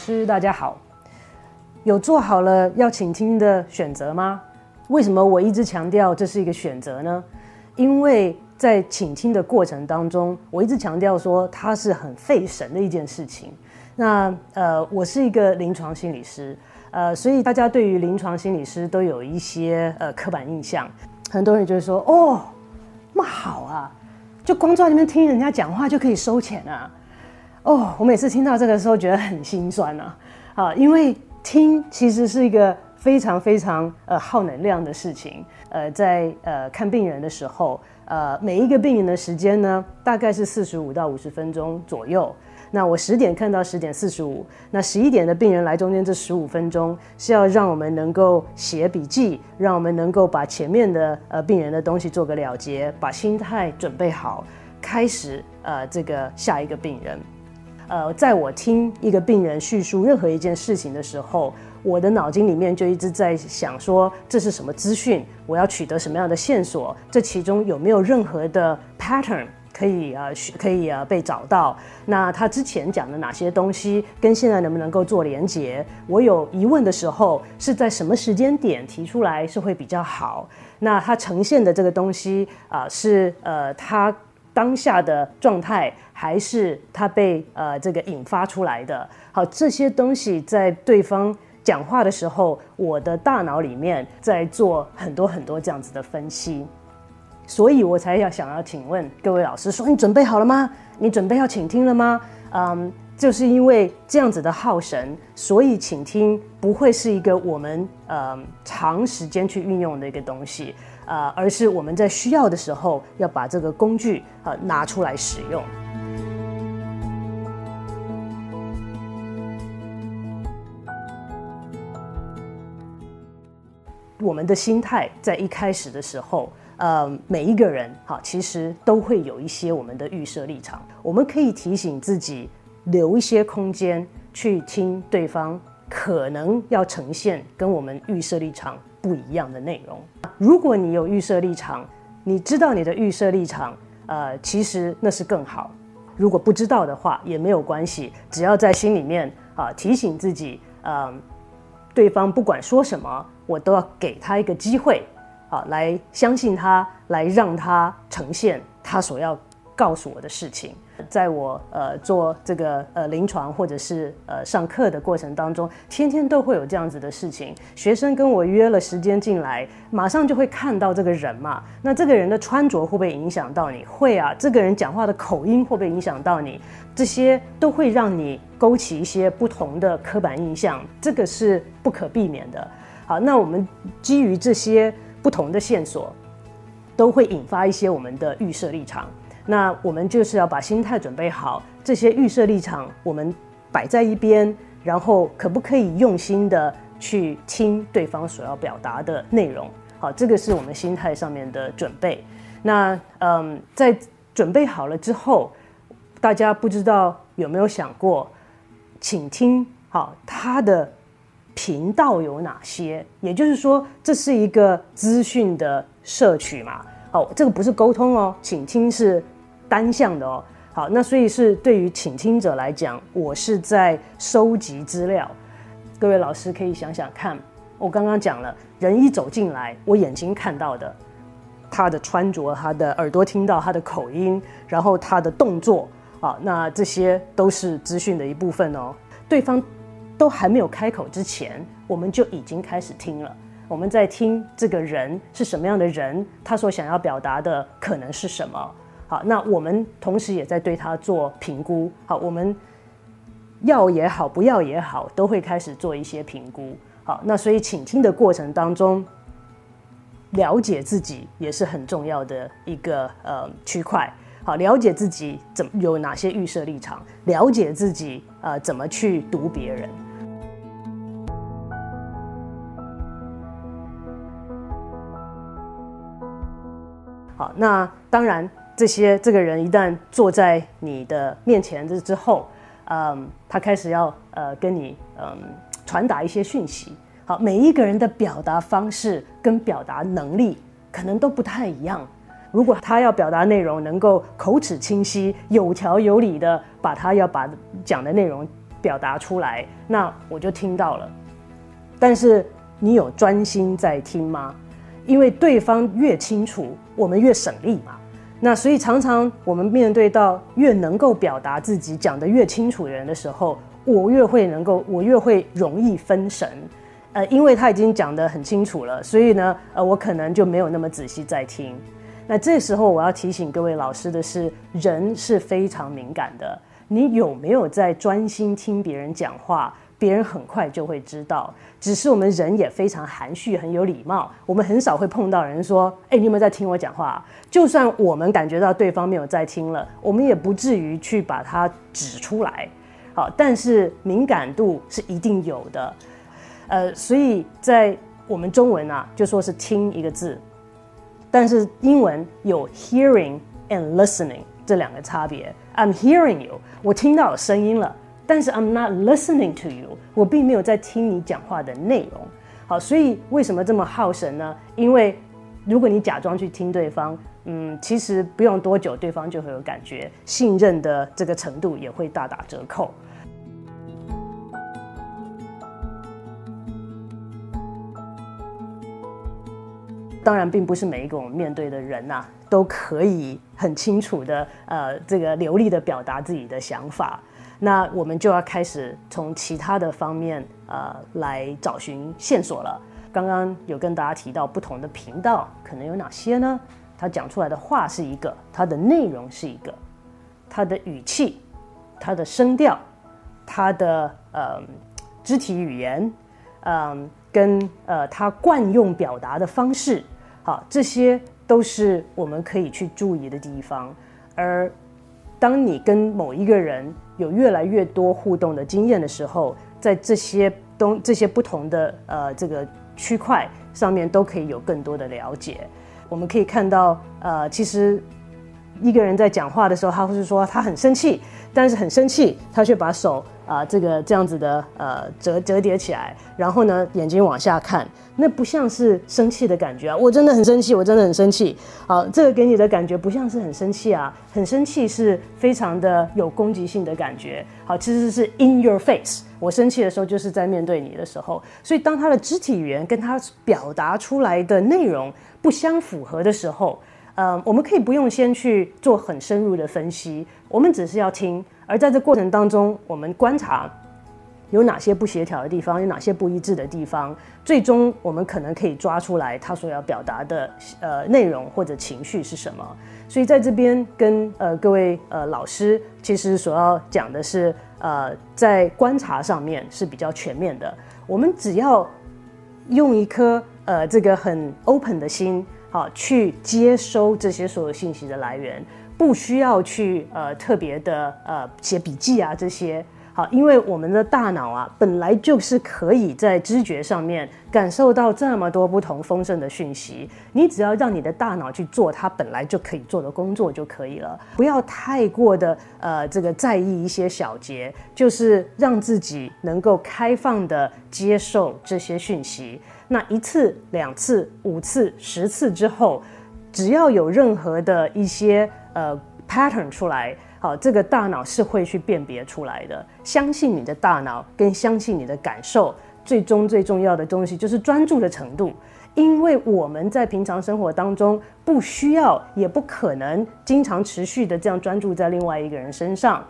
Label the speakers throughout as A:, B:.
A: 师，大家好。有做好了要请听的选择吗？为什么我一直强调这是一个选择呢？因为在倾听的过程当中，我一直强调说它是很费神的一件事情。那呃，我是一个临床心理师，呃，所以大家对于临床心理师都有一些呃刻板印象。很多人就会说：“哦，那么好啊，就光坐在那边听人家讲话就可以收钱啊。”哦，我每次听到这个时候觉得很心酸啊，啊，因为听其实是一个非常非常呃耗能量的事情。呃，在呃看病人的时候，呃，每一个病人的时间呢，大概是四十五到五十分钟左右。那我十点看到十点四十五，那十一点的病人来中间这十五分钟是要让我们能够写笔记，让我们能够把前面的呃病人的东西做个了结，把心态准备好，开始呃这个下一个病人。呃，在我听一个病人叙述任何一件事情的时候，我的脑筋里面就一直在想说这是什么资讯，我要取得什么样的线索，这其中有没有任何的 pattern。可以啊，可以啊，被找到。那他之前讲的哪些东西，跟现在能不能够做连接？我有疑问的时候，是在什么时间点提出来是会比较好？那他呈现的这个东西啊，是呃他当下的状态，还是他被呃这个引发出来的？好，这些东西在对方讲话的时候，我的大脑里面在做很多很多这样子的分析。所以我才要想要请问各位老师说，你准备好了吗？你准备要请听了吗？嗯，就是因为这样子的耗神，所以请听不会是一个我们呃长时间去运用的一个东西，呃，而是我们在需要的时候要把这个工具呃拿出来使用。我们的心态在一开始的时候。呃，每一个人哈，其实都会有一些我们的预设立场。我们可以提醒自己，留一些空间去听对方可能要呈现跟我们预设立场不一样的内容。如果你有预设立场，你知道你的预设立场，呃，其实那是更好。如果不知道的话，也没有关系，只要在心里面啊提醒自己，呃，对方不管说什么，我都要给他一个机会。啊，来相信他，来让他呈现他所要告诉我的事情。在我呃做这个呃临床或者是呃上课的过程当中，天天都会有这样子的事情。学生跟我约了时间进来，马上就会看到这个人嘛。那这个人的穿着会不会影响到你？会啊。这个人讲话的口音会不会影响到你？这些都会让你勾起一些不同的刻板印象，这个是不可避免的。好，那我们基于这些。不同的线索都会引发一些我们的预设立场，那我们就是要把心态准备好，这些预设立场我们摆在一边，然后可不可以用心的去听对方所要表达的内容？好，这个是我们心态上面的准备。那嗯，在准备好了之后，大家不知道有没有想过，请听好他的。频道有哪些？也就是说，这是一个资讯的摄取嘛？哦，这个不是沟通哦，倾听是单向的哦。好，那所以是对于倾听者来讲，我是在收集资料。各位老师可以想想看，我刚刚讲了，人一走进来，我眼睛看到的，他的穿着，他的耳朵听到他的口音，然后他的动作，啊，那这些都是资讯的一部分哦。对方。都还没有开口之前，我们就已经开始听了。我们在听这个人是什么样的人，他所想要表达的可能是什么。好，那我们同时也在对他做评估。好，我们要也好，不要也好，都会开始做一些评估。好，那所以倾听的过程当中，了解自己也是很重要的一个呃区块。好，了解自己怎有哪些预设立场，了解自己呃怎么去读别人。好，那当然，这些这个人一旦坐在你的面前这之后，嗯，他开始要呃跟你嗯传达一些讯息。好，每一个人的表达方式跟表达能力可能都不太一样。如果他要表达内容能够口齿清晰、有条有理的把他要把讲的内容表达出来，那我就听到了。但是你有专心在听吗？因为对方越清楚，我们越省力嘛。那所以常常我们面对到越能够表达自己、讲得越清楚的人的时候，我越会能够，我越会容易分神。呃，因为他已经讲得很清楚了，所以呢，呃，我可能就没有那么仔细在听。那这时候我要提醒各位老师的是，人是非常敏感的。你有没有在专心听别人讲话？别人很快就会知道。只是我们人也非常含蓄，很有礼貌。我们很少会碰到人说：“哎，你有没有在听我讲话？”就算我们感觉到对方没有在听了，我们也不至于去把它指出来。好，但是敏感度是一定有的。呃，所以在我们中文啊，就说是听一个字，但是英文有 hearing and listening 这两个差别。I'm hearing you，我听到声音了。但是 I'm not listening to you，我并没有在听你讲话的内容。好，所以为什么这么耗神呢？因为如果你假装去听对方，嗯，其实不用多久，对方就会有感觉，信任的这个程度也会大打折扣。当然，并不是每一个我们面对的人呐，都可以很清楚的呃，这个流利的表达自己的想法。那我们就要开始从其他的方面呃来找寻线索了。刚刚有跟大家提到不同的频道可能有哪些呢？他讲出来的话是一个，他的内容是一个，他的语气、他的声调、他的呃肢体语言，嗯，跟呃他惯用表达的方式，好，这些都是我们可以去注意的地方。而当你跟某一个人有越来越多互动的经验的时候，在这些东这些不同的呃这个区块上面都可以有更多的了解。我们可以看到，呃，其实一个人在讲话的时候，他会是说他很生气，但是很生气，他却把手。啊，这个这样子的呃折折叠起来，然后呢，眼睛往下看，那不像是生气的感觉啊！我真的很生气，我真的很生气。好，这个给你的感觉不像是很生气啊，很生气是非常的有攻击性的感觉。好，其实是 in your face。我生气的时候就是在面对你的时候，所以当他的肢体语言跟他表达出来的内容不相符合的时候，呃，我们可以不用先去做很深入的分析，我们只是要听。而在这过程当中，我们观察有哪些不协调的地方，有哪些不一致的地方，最终我们可能可以抓出来他所要表达的呃内容或者情绪是什么。所以在这边跟呃各位呃老师，其实所要讲的是呃在观察上面是比较全面的。我们只要用一颗呃这个很 open 的心，好去接收这些所有信息的来源。不需要去呃特别的呃写笔记啊这些好，因为我们的大脑啊本来就是可以在知觉上面感受到这么多不同丰盛的讯息，你只要让你的大脑去做它本来就可以做的工作就可以了，不要太过的呃这个在意一些小节，就是让自己能够开放的接受这些讯息。那一次、两次、五次、十次之后，只要有任何的一些呃，pattern 出来，好，这个大脑是会去辨别出来的。相信你的大脑，跟相信你的感受，最终最重要的东西就是专注的程度。因为我们在平常生活当中，不需要也不可能经常持续的这样专注在另外一个人身上。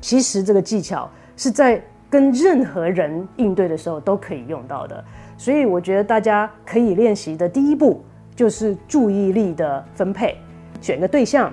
A: 其实这个技巧是在跟任何人应对的时候都可以用到的。所以我觉得大家可以练习的第一步就是注意力的分配，选个对象。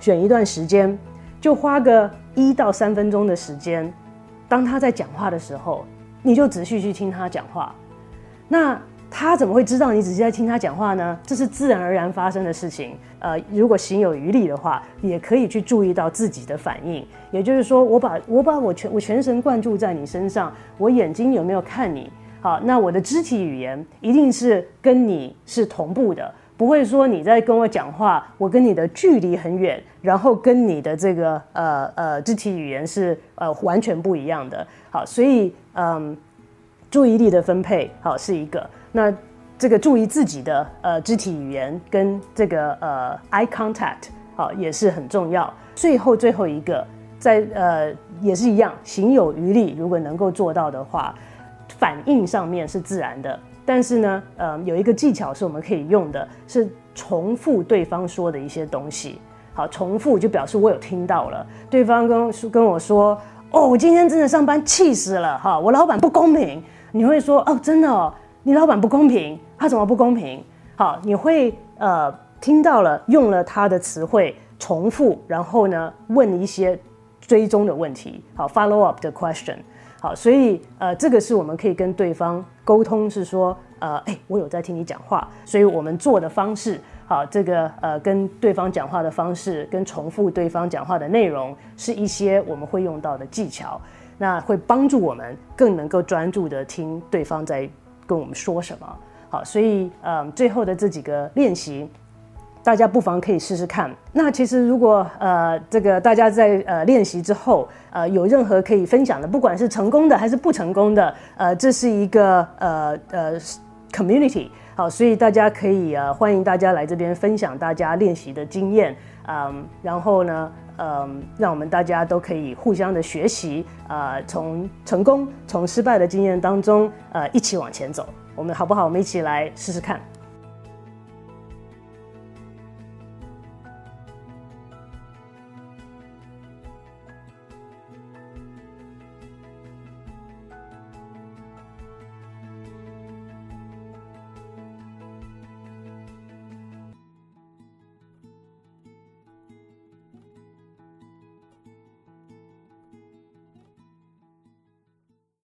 A: 选一段时间，就花个一到三分钟的时间。当他在讲话的时候，你就仔细去听他讲话。那他怎么会知道你仔细在听他讲话呢？这是自然而然发生的事情。呃，如果行有余力的话，也可以去注意到自己的反应。也就是说，我把我把我全我全神贯注在你身上，我眼睛有没有看你？好，那我的肢体语言一定是跟你是同步的。不会说你在跟我讲话，我跟你的距离很远，然后跟你的这个呃呃肢体语言是呃完全不一样的。好，所以嗯，注意力的分配好是一个。那这个注意自己的呃肢体语言跟这个呃 eye contact 好也是很重要。最后最后一个，在呃也是一样，行有余力，如果能够做到的话，反应上面是自然的。但是呢，呃，有一个技巧是我们可以用的，是重复对方说的一些东西。好，重复就表示我有听到了。对方跟跟我说：“哦，我今天真的上班气死了，哈，我老板不公平。”你会说：“哦，真的哦，你老板不公平，他怎么不公平？”好，你会呃听到了，用了他的词汇重复，然后呢问一些追踪的问题。好，follow up 的 question。好，所以呃，这个是我们可以跟对方沟通，是说，呃，哎，我有在听你讲话，所以我们做的方式，好，这个呃，跟对方讲话的方式，跟重复对方讲话的内容，是一些我们会用到的技巧，那会帮助我们更能够专注的听对方在跟我们说什么。好，所以呃，最后的这几个练习。大家不妨可以试试看。那其实如果呃这个大家在呃练习之后呃有任何可以分享的，不管是成功的还是不成功的，呃这是一个呃呃 community 好，所以大家可以呃欢迎大家来这边分享大家练习的经验，嗯，然后呢嗯让我们大家都可以互相的学习，呃从成功从失败的经验当中呃一起往前走，我们好不好？我们一起来试试看。